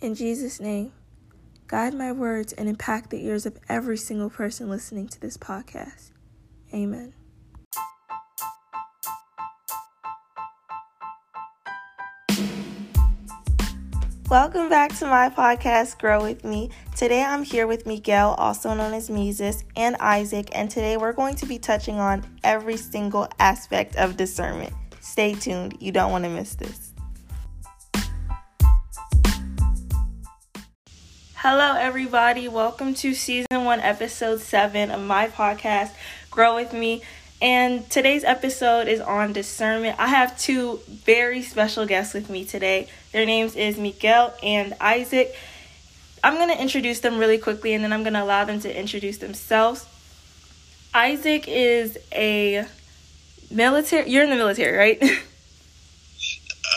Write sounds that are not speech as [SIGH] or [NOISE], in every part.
In Jesus' name, guide my words and impact the ears of every single person listening to this podcast. Amen. Welcome back to my podcast, Grow With Me. Today I'm here with Miguel, also known as Mesus, and Isaac, and today we're going to be touching on every single aspect of discernment. Stay tuned, you don't want to miss this. Hello, everybody. Welcome to season one, episode seven of my podcast, Grow With Me. And today's episode is on discernment. I have two very special guests with me today. Their names is Miguel and Isaac. I'm going to introduce them really quickly and then I'm going to allow them to introduce themselves. Isaac is a military, you're in the military, right? [LAUGHS]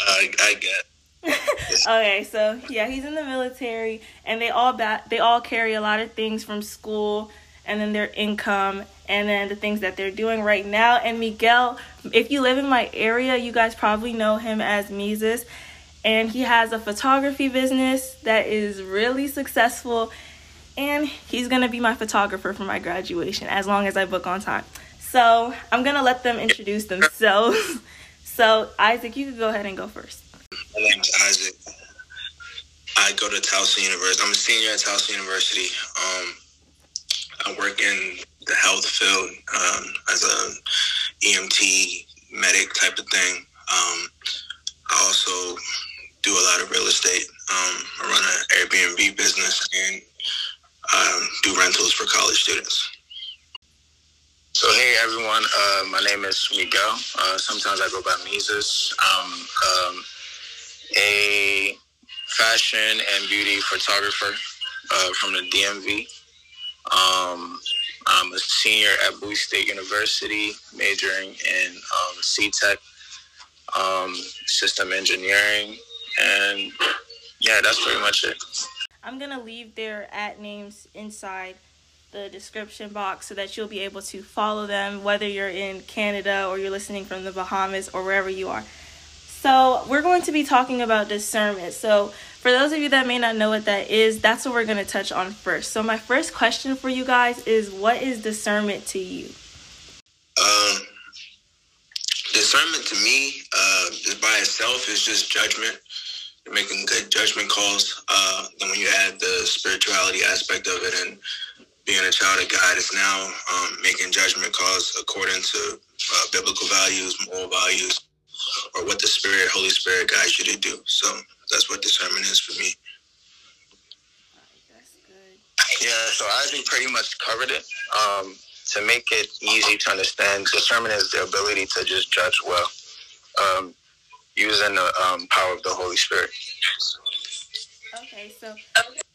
I, I get. [LAUGHS] okay, so yeah, he's in the military and they all bat, they all carry a lot of things from school and then their income and then the things that they're doing right now. And Miguel, if you live in my area, you guys probably know him as Mesus. And he has a photography business that is really successful. And he's gonna be my photographer for my graduation as long as I book on time. So I'm gonna let them introduce themselves. [LAUGHS] so Isaac, you can go ahead and go first. My name is Isaac. I go to Towson University. I'm a senior at Towson University. Um, I work in the health field um, as a EMT medic type of thing. Um, I also do a lot of real estate. Um, I run an Airbnb business and um, do rentals for college students. So hey everyone, uh, my name is Miguel. Uh, sometimes I go by Mesus. I'm um, a fashion and beauty photographer uh, from the DMV. Um, I'm a senior at Bowie State University, majoring in um, C-Tech, um, system engineering, and yeah, that's pretty much it. I'm to leave their at names inside the description box so that you'll be able to follow them whether you're in Canada or you're listening from the Bahamas or wherever you are. So, we're going to be talking about discernment. So, for those of you that may not know what that is, that's what we're going to touch on first. So, my first question for you guys is what is discernment to you? Um, discernment to me, uh, by itself, is just judgment. You're making good judgment calls. Uh, when you add the spirituality aspect of it and being a child of God, it's now um, making judgment calls according to uh, biblical values, moral values, or what the Spirit, Holy Spirit guides you to do. So that's what discernment is for me. Yeah, so I think pretty much covered it. Um, to make it easy to understand, discernment is the ability to just judge well, um, using the um, power of the Holy Spirit. Okay, so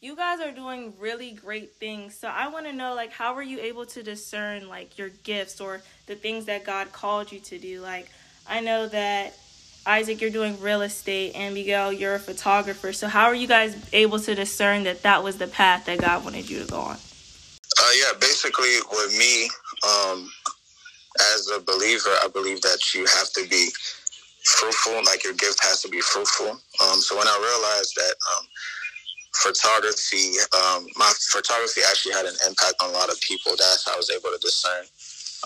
you guys are doing really great things. So I want to know like how were you able to discern like your gifts or the things that God called you to do? Like I know that Isaac you're doing real estate and Miguel you're a photographer. So how are you guys able to discern that that was the path that God wanted you to go on? Uh, yeah, basically with me, um, as a believer, I believe that you have to be fruitful. Like your gift has to be fruitful. Um, so when I realized that um, photography, um, my photography actually had an impact on a lot of people, that's how I was able to discern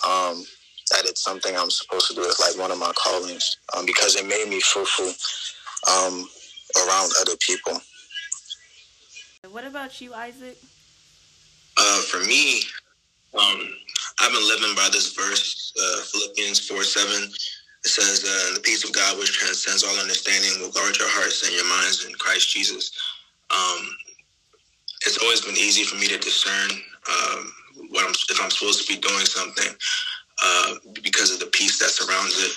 um, that it's something I'm supposed to do. It's like one of my callings um, because it made me fruitful um, around other people. What about you, Isaac? Uh, for me, um, I've been living by this verse, uh, Philippians 4 7. It says, uh, The peace of God, which transcends all understanding, will guard your hearts and your minds in Christ Jesus. Um, it's always been easy for me to discern um, what I'm, if I'm supposed to be doing something uh, because of the peace that surrounds it.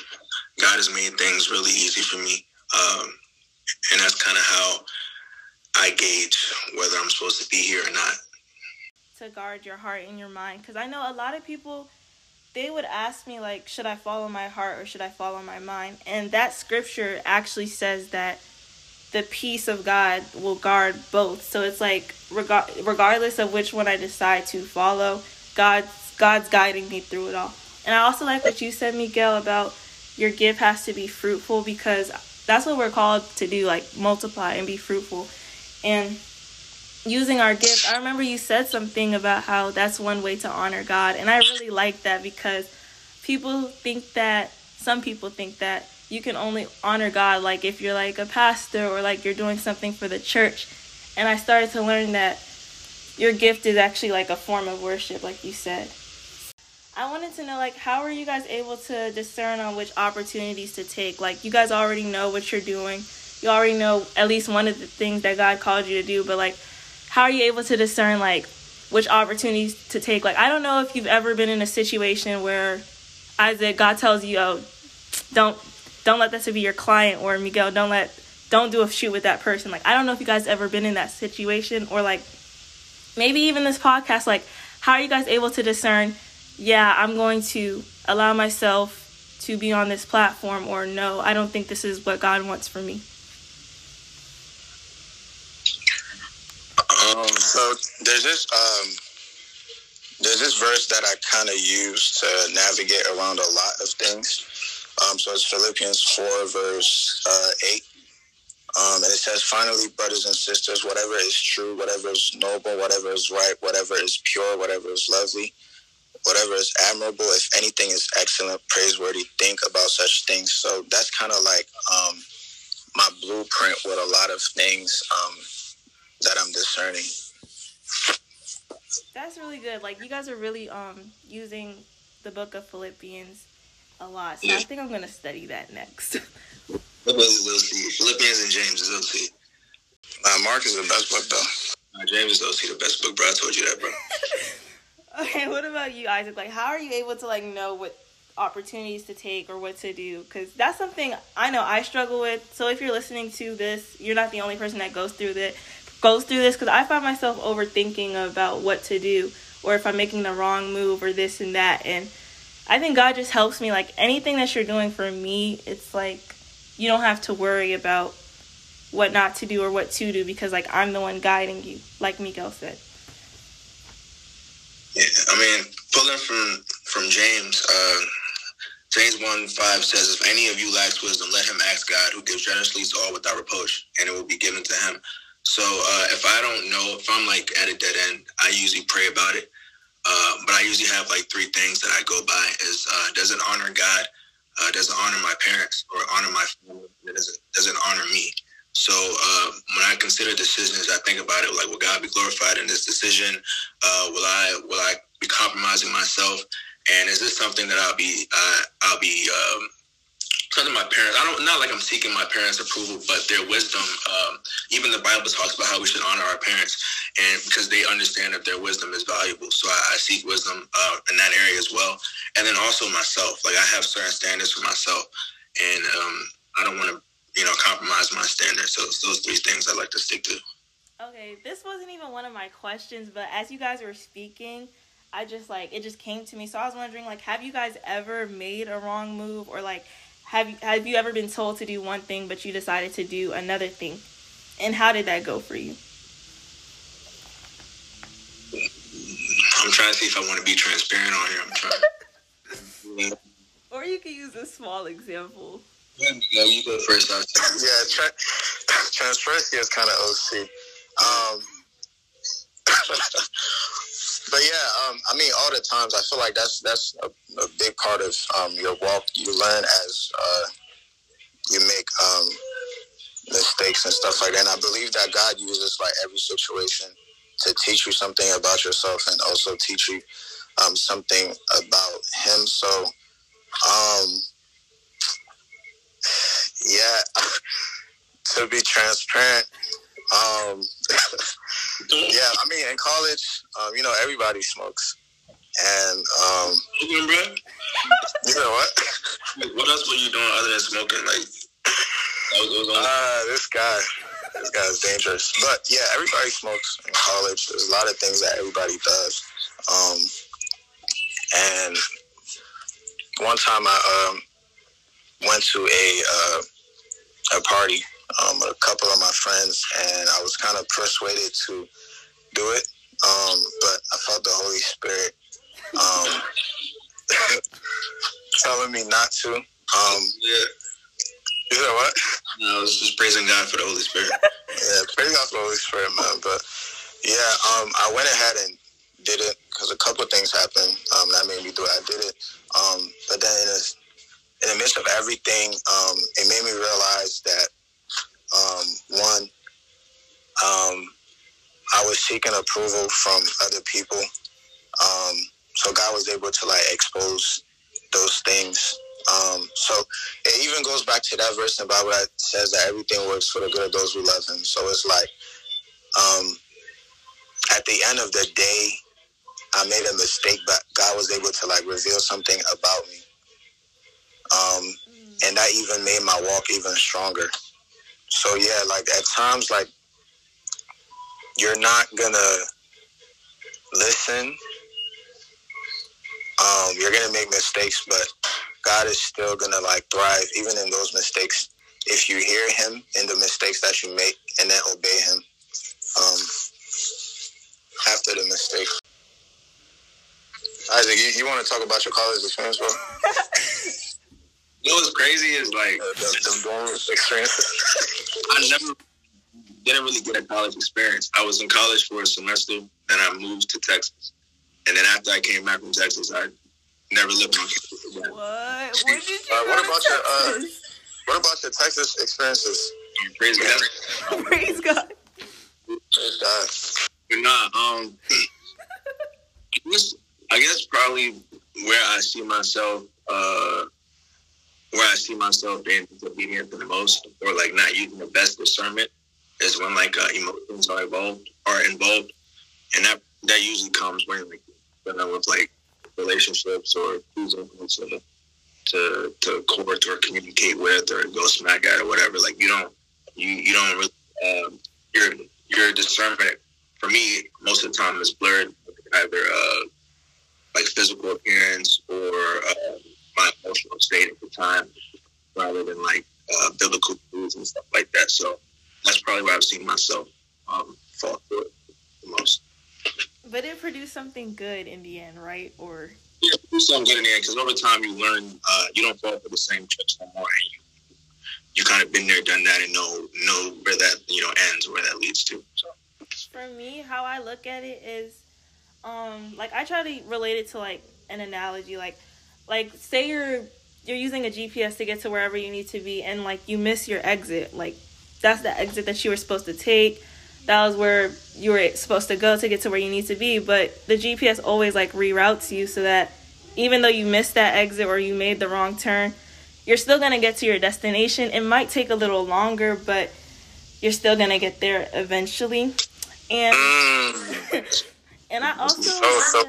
God has made things really easy for me. Um, and that's kind of how I gauge whether I'm supposed to be here or not to guard your heart and your mind because i know a lot of people they would ask me like should i follow my heart or should i follow my mind and that scripture actually says that the peace of god will guard both so it's like regard regardless of which one i decide to follow god's god's guiding me through it all and i also like what you said miguel about your gift has to be fruitful because that's what we're called to do like multiply and be fruitful and using our gifts. I remember you said something about how that's one way to honor God, and I really like that because people think that some people think that you can only honor God like if you're like a pastor or like you're doing something for the church. And I started to learn that your gift is actually like a form of worship like you said. I wanted to know like how are you guys able to discern on which opportunities to take? Like you guys already know what you're doing. You already know at least one of the things that God called you to do, but like how are you able to discern like which opportunities to take? Like I don't know if you've ever been in a situation where Isaac God tells you, "Oh, don't don't let that to be your client," or Miguel, "Don't let don't do a shoot with that person." Like I don't know if you guys ever been in that situation or like maybe even this podcast like how are you guys able to discern yeah, I'm going to allow myself to be on this platform, or no, I don't think this is what God wants for me? Um, so there's this um, there's this verse that I kind of use to navigate around a lot of things. Um, so it's Philippians four verse uh, eight, um, and it says, "Finally, brothers and sisters, whatever is true, whatever is noble, whatever is right, whatever is pure, whatever is lovely." Whatever is admirable, if anything is excellent, praiseworthy, think about such things. So that's kind of like um, my blueprint with a lot of things um, that I'm discerning. That's really good. Like you guys are really um, using the book of Philippians a lot. So yeah. I think I'm gonna study that next. Philippians and James is OC. Uh, [LAUGHS] Mark is the best book though. Uh, James is OC the best book, bro. I told you that, bro. [LAUGHS] Okay, [LAUGHS] what about you, Isaac? Like, how are you able to like know what opportunities to take or what to do? Because that's something I know I struggle with. So if you're listening to this, you're not the only person that goes through that goes through this. Because I find myself overthinking about what to do or if I'm making the wrong move or this and that. And I think God just helps me. Like anything that you're doing for me, it's like you don't have to worry about what not to do or what to do because like I'm the one guiding you, like Miguel said. Yeah, I mean, pulling from from James, uh, James one five says, "If any of you lacks wisdom, let him ask God, who gives generously to all without reproach, and it will be given to him." So uh, if I don't know, if I'm like at a dead end, I usually pray about it. Uh, but I usually have like three things that I go by: is uh, does it honor God? Uh, does it honor my parents or honor my family? Does it does it honor me? So uh, when I consider decisions, I think about it like, will God be glorified in this decision? Uh, will I will I be compromising myself? And is this something that I'll be uh, I'll be um, something my parents? I don't not like I'm seeking my parents' approval, but their wisdom. Um, even the Bible talks about how we should honor our parents, and because they understand that their wisdom is valuable. So I, I seek wisdom uh, in that area as well, and then also myself. Like I have certain standards for myself, and um, I don't want to you know, compromise my standards. So it's those three things I like to stick to. Okay, this wasn't even one of my questions, but as you guys were speaking, I just like it just came to me. So I was wondering, like, have you guys ever made a wrong move, or like, have you have you ever been told to do one thing but you decided to do another thing, and how did that go for you? I'm trying to see if I want to be transparent on here. I'm trying. [LAUGHS] or you could use a small example. No, you go first. yeah, tra- transparency is kind of OC. Um, [LAUGHS] but yeah, um, I mean, all the times I feel like that's that's a, a big part of um, your walk. You learn as uh, you make um, mistakes and stuff like that. And I believe that God uses like every situation to teach you something about yourself and also teach you um, something about Him. So. Yeah, [LAUGHS] to be transparent, um, [LAUGHS] yeah, I mean, in college, um, you know, everybody smokes, and um, [LAUGHS] you know what? What else were you doing other than smoking? Like, uh, this guy, this guy is dangerous. But yeah, everybody smokes in college. There's a lot of things that everybody does. Um, and one time I um, went to a uh, a party um, with a couple of my friends, and I was kind of persuaded to do it, um, but I felt the Holy Spirit um, [LAUGHS] telling me not to. Um, yeah. You know what? No, I was just praising God for the Holy Spirit. [LAUGHS] yeah, praise God for the Holy Spirit, man. But yeah, um, I went ahead and did it because a couple of things happened um, that made me do it. I did it, um, but then in, this, in the midst of everything, um, it made me realize that um, one, um, I was seeking approval from other people. Um, so God was able to like expose those things. Um, so it even goes back to that verse in the Bible that says that everything works for the good of those who love Him. So it's like, um, at the end of the day, I made a mistake, but God was able to like reveal something about me. Um, and that even made my walk even stronger. So yeah, like at times, like you're not gonna listen. Um, you're gonna make mistakes, but God is still gonna like thrive even in those mistakes. If you hear Him in the mistakes that you make and then obey Him um, after the mistake. Isaac, you, you want to talk about your college experience, bro? [LAUGHS] You know what's crazy is like experience. I never didn't really get a college experience. I was in college for a semester, then I moved to Texas, and then after I came back from Texas, I never lived on campus again. What? When did you Uh, what to about your, uh, Texas? What about your Texas experiences? Crazy. guy. [LAUGHS] Praise God. Praise God. But nah, um, I guess, I guess probably where I see myself, uh, where I see myself being disobedient the most, or like not using the best discernment, is when like uh, emotions are involved, are involved, and that that usually comes when like dealing with like relationships or choosing who to to to court or communicate with or go smack at or whatever. Like you don't you you don't really um, your your discernment for me, most of the time is blurred either uh, like physical appearance or uh, my emotional state at the time, rather than like uh, biblical truths and stuff like that. So that's probably where I've seen myself um, fall through it the most. But it produced something good in the end, right? Or Yeah, do something good in the end because over time you learn uh, you don't fall for the same tricks no more, and you you kind of been there, done that, and know know where that you know ends, where that leads to. So. for me, how I look at it is, um, like I try to relate it to like an analogy, like, like say you're you're using a GPS to get to wherever you need to be, and like you miss your exit, like that's the exit that you were supposed to take. That was where you were supposed to go to get to where you need to be, but the GPS always like reroutes you so that even though you missed that exit or you made the wrong turn, you're still gonna get to your destination. It might take a little longer, but you're still gonna get there eventually. And [LAUGHS] and I also So, so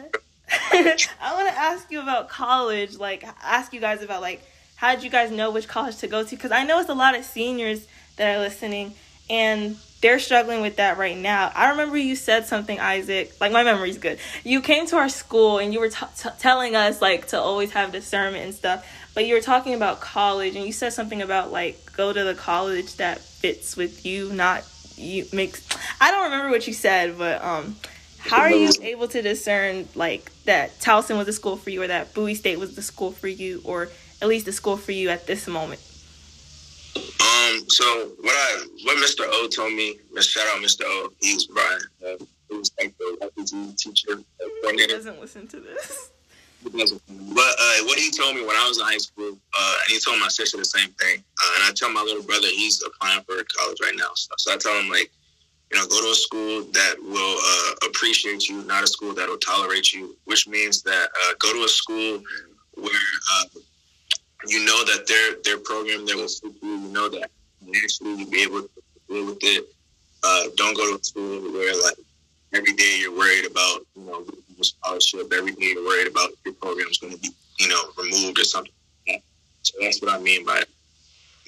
I want to ask you about college. Like, ask you guys about like how did you guys know which college to go to? Because I know it's a lot of seniors that are listening, and they're struggling with that right now. I remember you said something, Isaac. Like my memory's good. You came to our school and you were t- t- telling us like to always have discernment and stuff. But you were talking about college, and you said something about like go to the college that fits with you, not you makes. I don't remember what you said, but um, how are you able to discern like that Towson was the school for you, or that Bowie State was the school for you, or at least the school for you at this moment? Um, so what I what Mr. O told me, shout out Mr. O, he's Brian. Uh, he was like the refugee teacher, uh, He doesn't listen to this. But uh, what he told me when I was in high school, uh, and he told my sister the same thing. Uh, and I tell my little brother he's applying for college right now. So, so I tell him like, you know, go to a school that will uh, appreciate you, not a school that will tolerate you. Which means that uh, go to a school where uh, you know that their their program there will fit you. You know that financially you'll be able to deal with it. Uh, don't go to a school where like every day you're worried about you know scholarship. Every day you're worried about your program's going to be you know removed or something. So that's what I mean by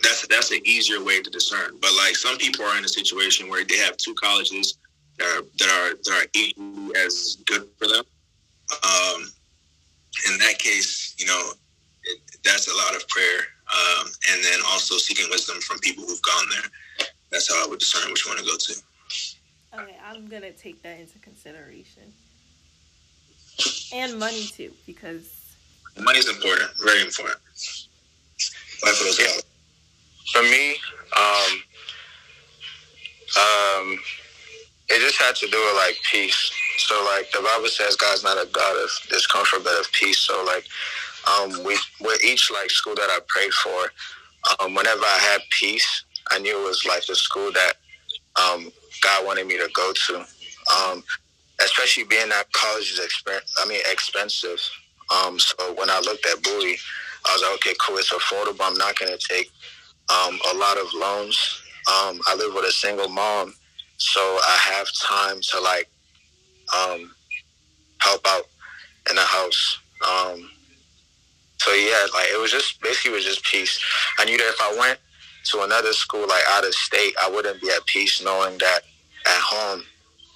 that's that's an easier way to discern. But like some people are in a situation where they have two colleges that are that are that are equally as good for them. Um, in that case, you know, it, that's a lot of prayer, um, and then also seeking wisdom from people who've gone there. That's how I would discern which one to go to. Okay, I'm gonna take that into consideration, and money too, because money is important, very important. For those colleges. For me, um, um, it just had to do with like peace. So like the Bible says, God's not a God of discomfort, but of peace. So like, um, we with each like school that I prayed for, um, whenever I had peace, I knew it was like the school that um, God wanted me to go to. Um, especially being that college is expensive. I mean, expensive. Um, so when I looked at Bowie, I was like, okay, cool, it's affordable. But I'm not going to take um, a lot of loans. Um, I live with a single mom, so I have time to like um, help out in the house. Um, so yeah, like it was just basically was just peace. I knew that if I went to another school like out of state, I wouldn't be at peace knowing that at home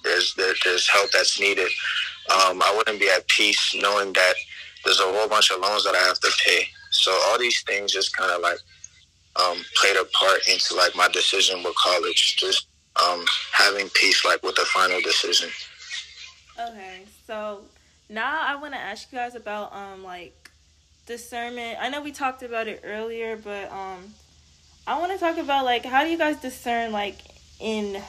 there's there, there's help that's needed. Um, I wouldn't be at peace knowing that there's a whole bunch of loans that I have to pay. So all these things just kind of like um, played a part into like my decision with college. Just um, having peace like with the final decision. Okay, so now I want to ask you guys about um like discernment. I know we talked about it earlier, but um I want to talk about like how do you guys discern like in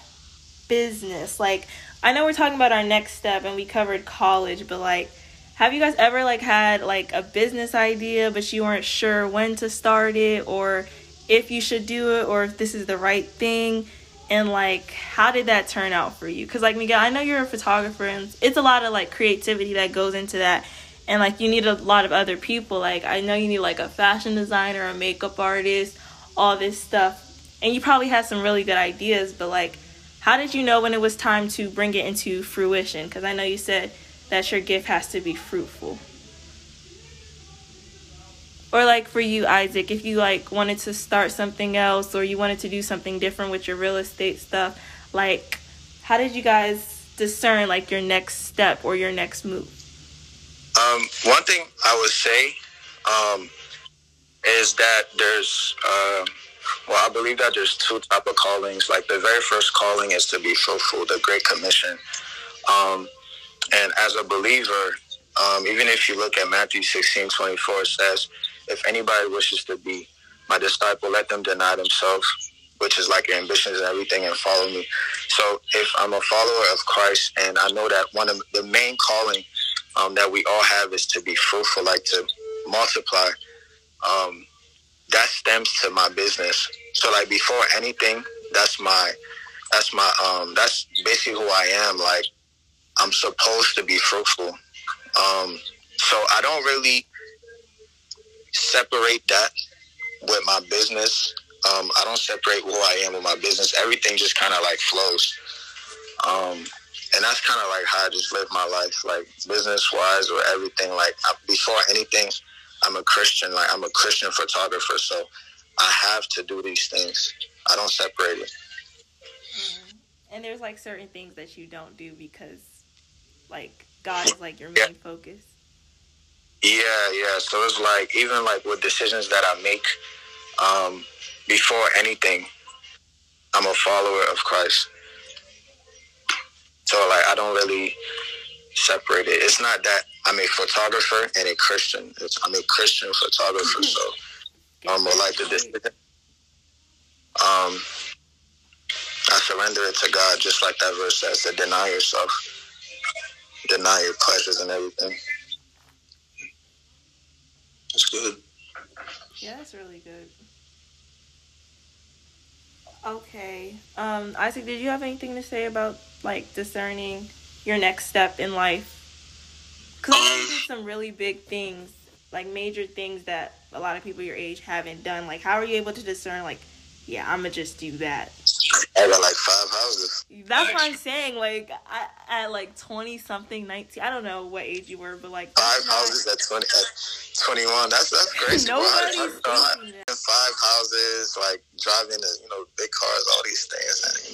business? Like I know we're talking about our next step and we covered college, but like have you guys ever like had like a business idea but you weren't sure when to start it or if you should do it or if this is the right thing? and like how did that turn out for you? Because like miguel i know you're a photographer and it's a lot of like creativity that goes into that and like you need a lot of other people. Like i know you need like a fashion designer a makeup artist all this stuff. And you probably had some really good ideas but like how did you know when it was time to bring it into fruition? Because i know you said that your gift has to be fruitful or like for you isaac if you like wanted to start something else or you wanted to do something different with your real estate stuff like how did you guys discern like your next step or your next move? Um, one thing i would say um, is that there's uh, well i believe that there's two type of callings. Like the very first calling is to be fruitful the great commission. Um, and as a believer um, even if you look at matthew 16 24 it says if anybody wishes to be my disciple, let them deny themselves, which is like your ambitions and everything, and follow me. So if I'm a follower of Christ, and I know that one of the main calling um, that we all have is to be fruitful, like to multiply. Um, that stems to my business. So like before anything, that's my that's my um that's basically who I am. Like I'm supposed to be fruitful. Um, so I don't really separate that with my business. Um, I don't separate who I am with my business. Everything just kind of like flows. Um, and that's kind of like how I just live my life, like business wise or everything. Like I, before anything, I'm a Christian. Like I'm a Christian photographer, so I have to do these things. I don't separate it. Mm-hmm. And there's like certain things that you don't do because, like God is like your main yeah. focus. Yeah, yeah. So it's like even like with decisions that I make, um, before anything, I'm a follower of Christ. So like I don't really separate it. It's not that I'm a photographer and a Christian. It's I'm a Christian photographer. So um, like the decision, um, I surrender it to God, just like that verse says, to deny yourself, deny your pleasures and everything. That's good. Yeah, that's really good. Okay. Um, Isaac, did you have anything to say about like discerning your next step in life? Because um, you some really big things, like major things that a lot of people your age haven't done. Like, how are you able to discern? Like, yeah, I'm gonna just do that. I got like five houses. That's what I'm saying. Like I, at like twenty something, nineteen. I don't know what age you were, but like five houses at twenty at twenty one. That's that's crazy. Nobody's thinking that. Five houses, like driving, the, you know, big cars, all these things, and you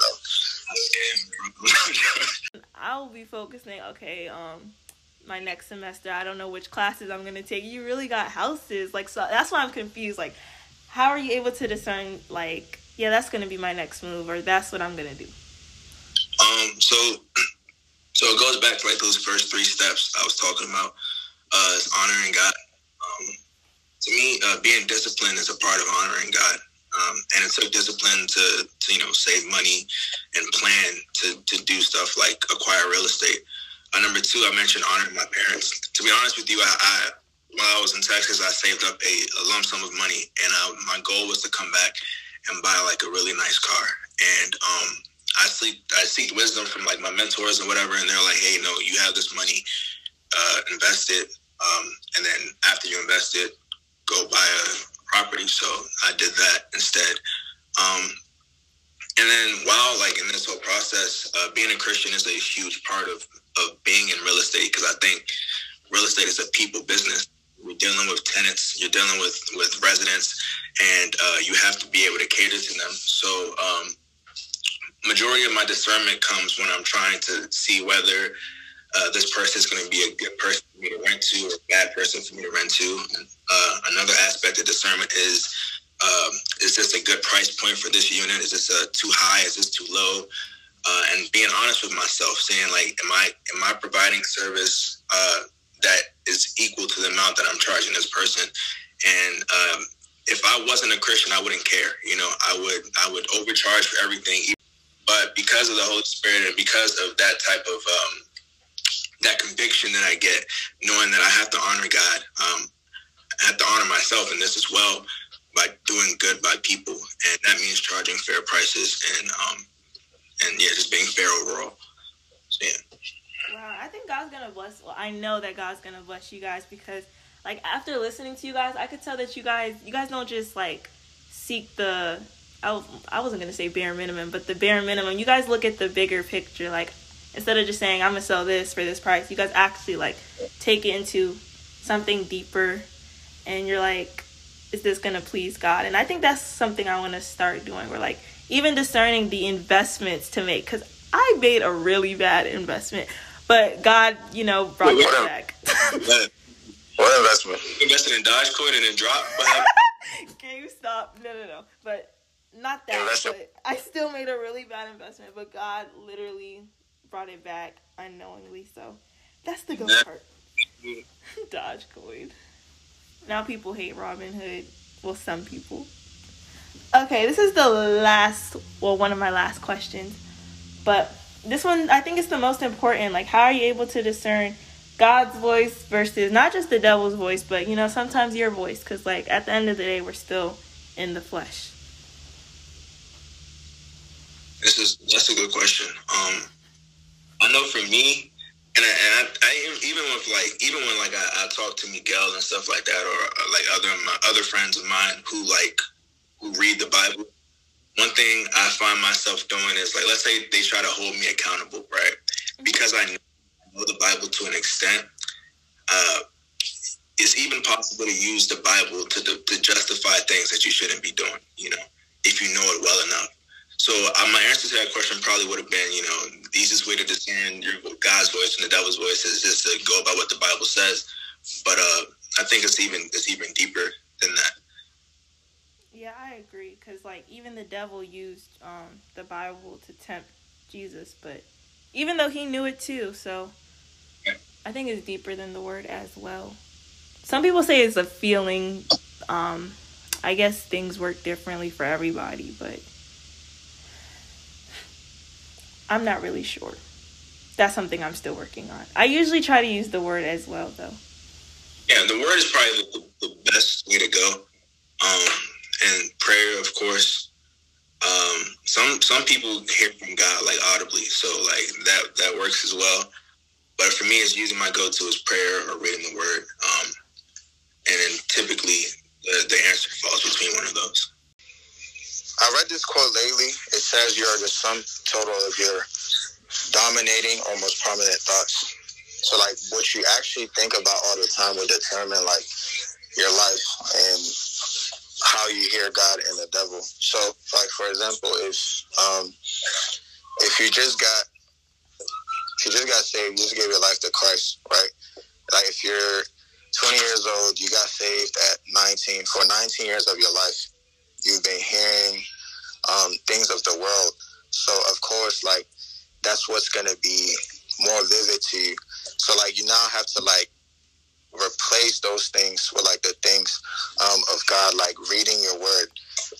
know. I'll be focusing. Okay, um, my next semester. I don't know which classes I'm gonna take. You really got houses, like so. That's why I'm confused. Like, how are you able to discern like? Yeah, that's gonna be my next move, or that's what I'm gonna do? Um, so, [CLEARS THROAT] so it goes back to like those first three steps I was talking about. Uh, is honoring God. Um, to me, uh, being disciplined is a part of honoring God. Um, and it took discipline to, to, you know, save money and plan to, to do stuff like acquire real estate. Uh, number two, I mentioned honoring my parents. To be honest with you, I, I while I was in Texas, I saved up a, a lump sum of money, and I, my goal was to come back and buy like a really nice car. And um, I seek I seek wisdom from like my mentors and whatever, and they're like, hey, no, you have this money, uh, invest it, um, and then after you invest it, go buy a property. So I did that instead. Um, and then while like in this whole process, uh, being a Christian is a huge part of of being in real estate because I think real estate is a people business. You're dealing with tenants, you're dealing with with residents, and uh, you have to be able to cater to them. So, um, majority of my discernment comes when I'm trying to see whether uh, this person is going to be a good person for me to rent to or a bad person for me to rent to. Uh, another aspect of discernment is um, is this a good price point for this unit? Is this uh, too high? Is this too low? Uh, and being honest with myself, saying like, am I am I providing service uh, that is equal to the amount that I'm charging this person? And um, if I wasn't a Christian, I wouldn't care. You know, I would I would overcharge for everything. But because of the Holy Spirit and because of that type of um, that conviction that I get, knowing that I have to honor God, um, I have to honor myself in this as well by doing good by people, and that means charging fair prices and um, and yeah, just being fair overall. So, yeah. Wow, I think God's gonna bless. Well, I know that God's gonna bless you guys because, like, after listening to you guys, I could tell that you guys, you guys don't just like seek the. I, I wasn't gonna say bare minimum, but the bare minimum. You guys look at the bigger picture. Like, instead of just saying I'm gonna sell this for this price, you guys actually like take it into something deeper, and you're like, is this gonna please God? And I think that's something I want to start doing. We're like even discerning the investments to make because I made a really bad investment, but God, you know, brought Wait, it back. [LAUGHS] what investment? Invested in Dogecoin and then drop. GameStop. [LAUGHS] No, no, no. But not that. But I still made a really bad investment, but God literally brought it back unknowingly. So that's the good part. [LAUGHS] Dogecoin. Now people hate Robinhood. Well, some people. Okay, this is the last, well, one of my last questions. But this one, I think, is the most important. Like, how are you able to discern God's voice versus not just the devil's voice, but, you know, sometimes your voice? Because, like, at the end of the day, we're still in the flesh. This is that's a good question. Um, I know for me, and I, and I, I, even with like even when like I, I talk to Miguel and stuff like that, or, or like other my other friends of mine who like who read the Bible, one thing I find myself doing is like, let's say they try to hold me accountable, right? Mm-hmm. Because I know the Bible to an extent, uh, it's even possible to use the Bible to, to, to justify things that you shouldn't be doing, you know, if you know it well enough. So uh, my answer to that question probably would have been, you know, the easiest way to discern your God's voice and the devil's voice is just to go by what the Bible says. But uh, I think it's even it's even deeper than that. Yeah, I agree. Cause like even the devil used um, the Bible to tempt Jesus, but even though he knew it too, so I think it's deeper than the word as well. Some people say it's a feeling. Um, I guess things work differently for everybody, but I'm not really sure. That's something I'm still working on. I usually try to use the word as well, though. Yeah, the word is probably the, the best way to go. Prayer, of course. Um, some some people hear from God like audibly, so like that that works as well. But for me, it's usually my go-to is prayer or reading the Word, um, and then typically the, the answer falls between one of those. I read this quote lately. It says you are the sum total of your dominating or most prominent thoughts. So like what you actually think about all the time will determine like your life and how you hear God and the devil. So, like for example, if um, if you just got if you just got saved, you just gave your life to Christ, right? Like if you're 20 years old, you got saved at 19. For 19 years of your life, you've been hearing um, things of the world. So of course, like that's what's gonna be more vivid to you. So like you now have to like replace those things with like the things um, of God, like reading your word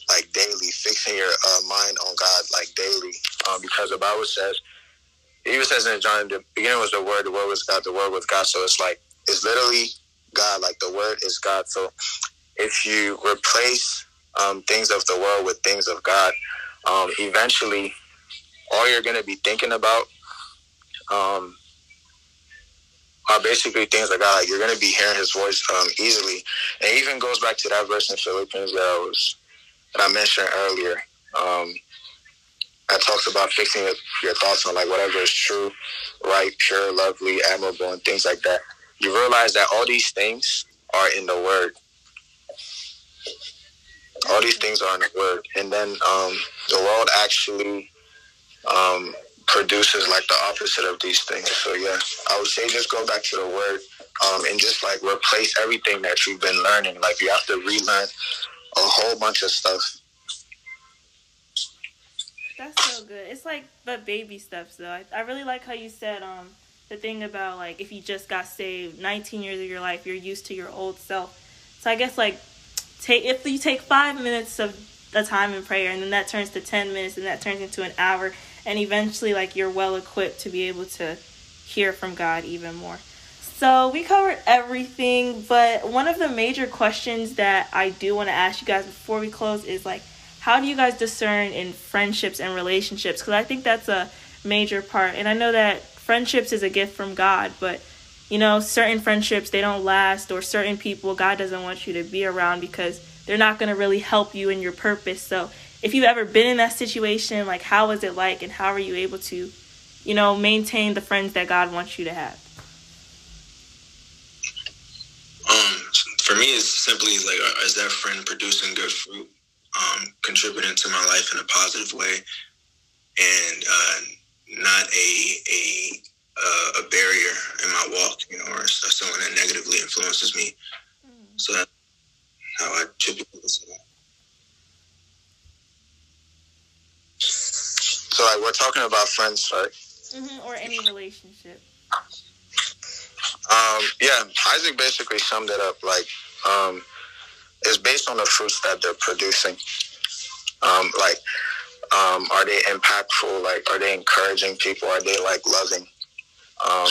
like daily, fixing your uh, mind on God like daily, um, because the Bible says, even says in John, the beginning was the Word, the Word was God, the Word was God. So it's like it's literally God, like the Word is God. So if you replace um, things of the world with things of God, um, eventually all you're going to be thinking about um, are basically things like God. Like you're going to be hearing His voice um, easily, and even goes back to that verse in Philippians that I was that I mentioned earlier. Um, that talks about fixing your thoughts on like whatever is true, right, pure, lovely, admirable, and things like that. You realize that all these things are in the Word. All these things are in the Word, and then um, the world actually um, produces like the opposite of these things. So yeah, I would say just go back to the word um, and just like replace everything that you've been learning. Like you have to relearn a whole bunch of stuff. That's so good. It's like the baby steps though. I, I really like how you said um the thing about like if you just got saved, 19 years of your life, you're used to your old self. So I guess like take if you take five minutes of a time in prayer and then that turns to 10 minutes and that turns into an hour and eventually like you're well equipped to be able to hear from God even more. So we covered everything, but one of the major questions that I do want to ask you guys before we close is like how do you guys discern in friendships and relationships because I think that's a major part. And I know that friendships is a gift from God, but you know, certain friendships they don't last or certain people God doesn't want you to be around because they're not going to really help you in your purpose. So if you've ever been in that situation, like how was it like and how are you able to, you know, maintain the friends that God wants you to have? Um, for me, it's simply like, uh, is that friend producing good fruit, um, contributing to my life in a positive way, and uh, not a a uh, a barrier in my walk, you know, or, someone that negatively influences me. Mm. So that's how I typically listen. So like we're talking about friends, right? Mm-hmm, or any relationship. Um, yeah, Isaac basically summed it up. Like, um, it's based on the fruits that they're producing. Um, like, um, are they impactful? Like, are they encouraging people? Are they like loving? Um,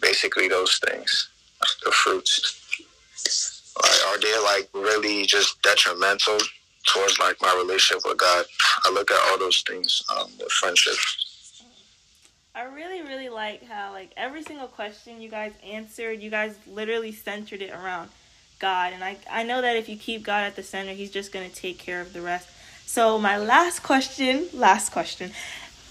basically, those things, the fruits. Like, are they like really just detrimental towards like my relationship with God. I look at all those things um, with friendship. I really, really like how like every single question you guys answered, you guys literally centered it around God, and I I know that if you keep God at the center, He's just gonna take care of the rest. So my last question, last question,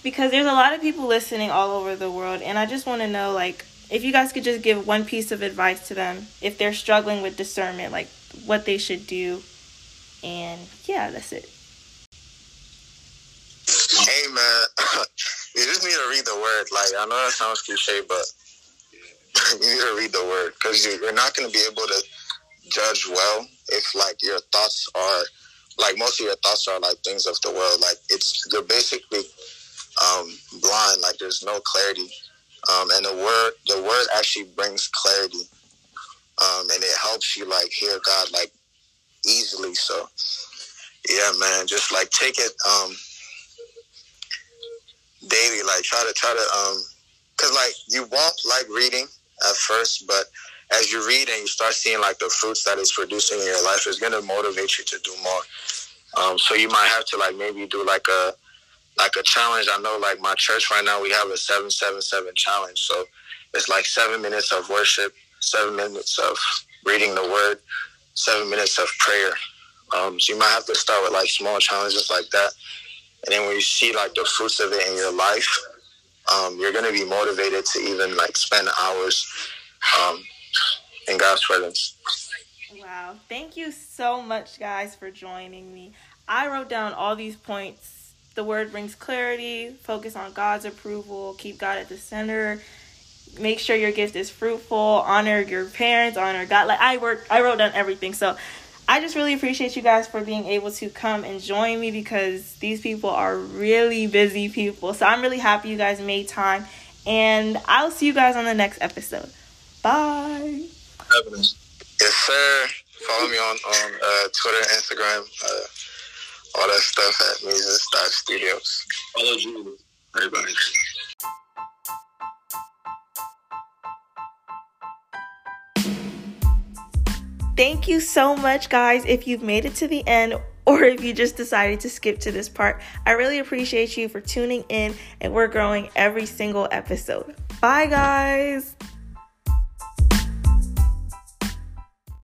because there's a lot of people listening all over the world, and I just want to know like if you guys could just give one piece of advice to them if they're struggling with discernment, like what they should do and yeah, that's it. Hey man, [LAUGHS] you just need to read the word. Like I know that sounds cliche, but [LAUGHS] you need to read the word because you're not going to be able to judge well if like your thoughts are like most of your thoughts are like things of the world. Like it's you're basically um, blind. Like there's no clarity, um, and the word the word actually brings clarity, um, and it helps you like hear God like easily. So yeah, man, just like take it um daily. Like try to try to um because like you won't like reading at first, but as you read and you start seeing like the fruits that it's producing in your life, it's gonna motivate you to do more. Um, so you might have to like maybe do like a like a challenge. I know like my church right now we have a seven seven seven challenge. So it's like seven minutes of worship, seven minutes of reading the word, seven minutes of prayer. Um, so you might have to start with like small challenges like that. And then when you see like the fruits of it in your life, um, you're going to be motivated to even like spend hours um, in God's presence. Wow. Thank you so much, guys, for joining me. I wrote down all these points. The word brings clarity, focus on God's approval, keep God at the center, make sure your gift is fruitful, honor your parents, honor God. Like I work I wrote down everything. So I just really appreciate you guys for being able to come and join me because these people are really busy people. So I'm really happy you guys made time. And I'll see you guys on the next episode. Bye. Yes, sir. Follow me on, on uh, Twitter, Instagram. Uh, all that stuff at Mesus Studios. Follow you, everybody. Thank you so much, guys, if you've made it to the end [LAUGHS] or if you just decided to skip to this part. I really appreciate you for tuning in, and we're growing every single episode. Bye, guys.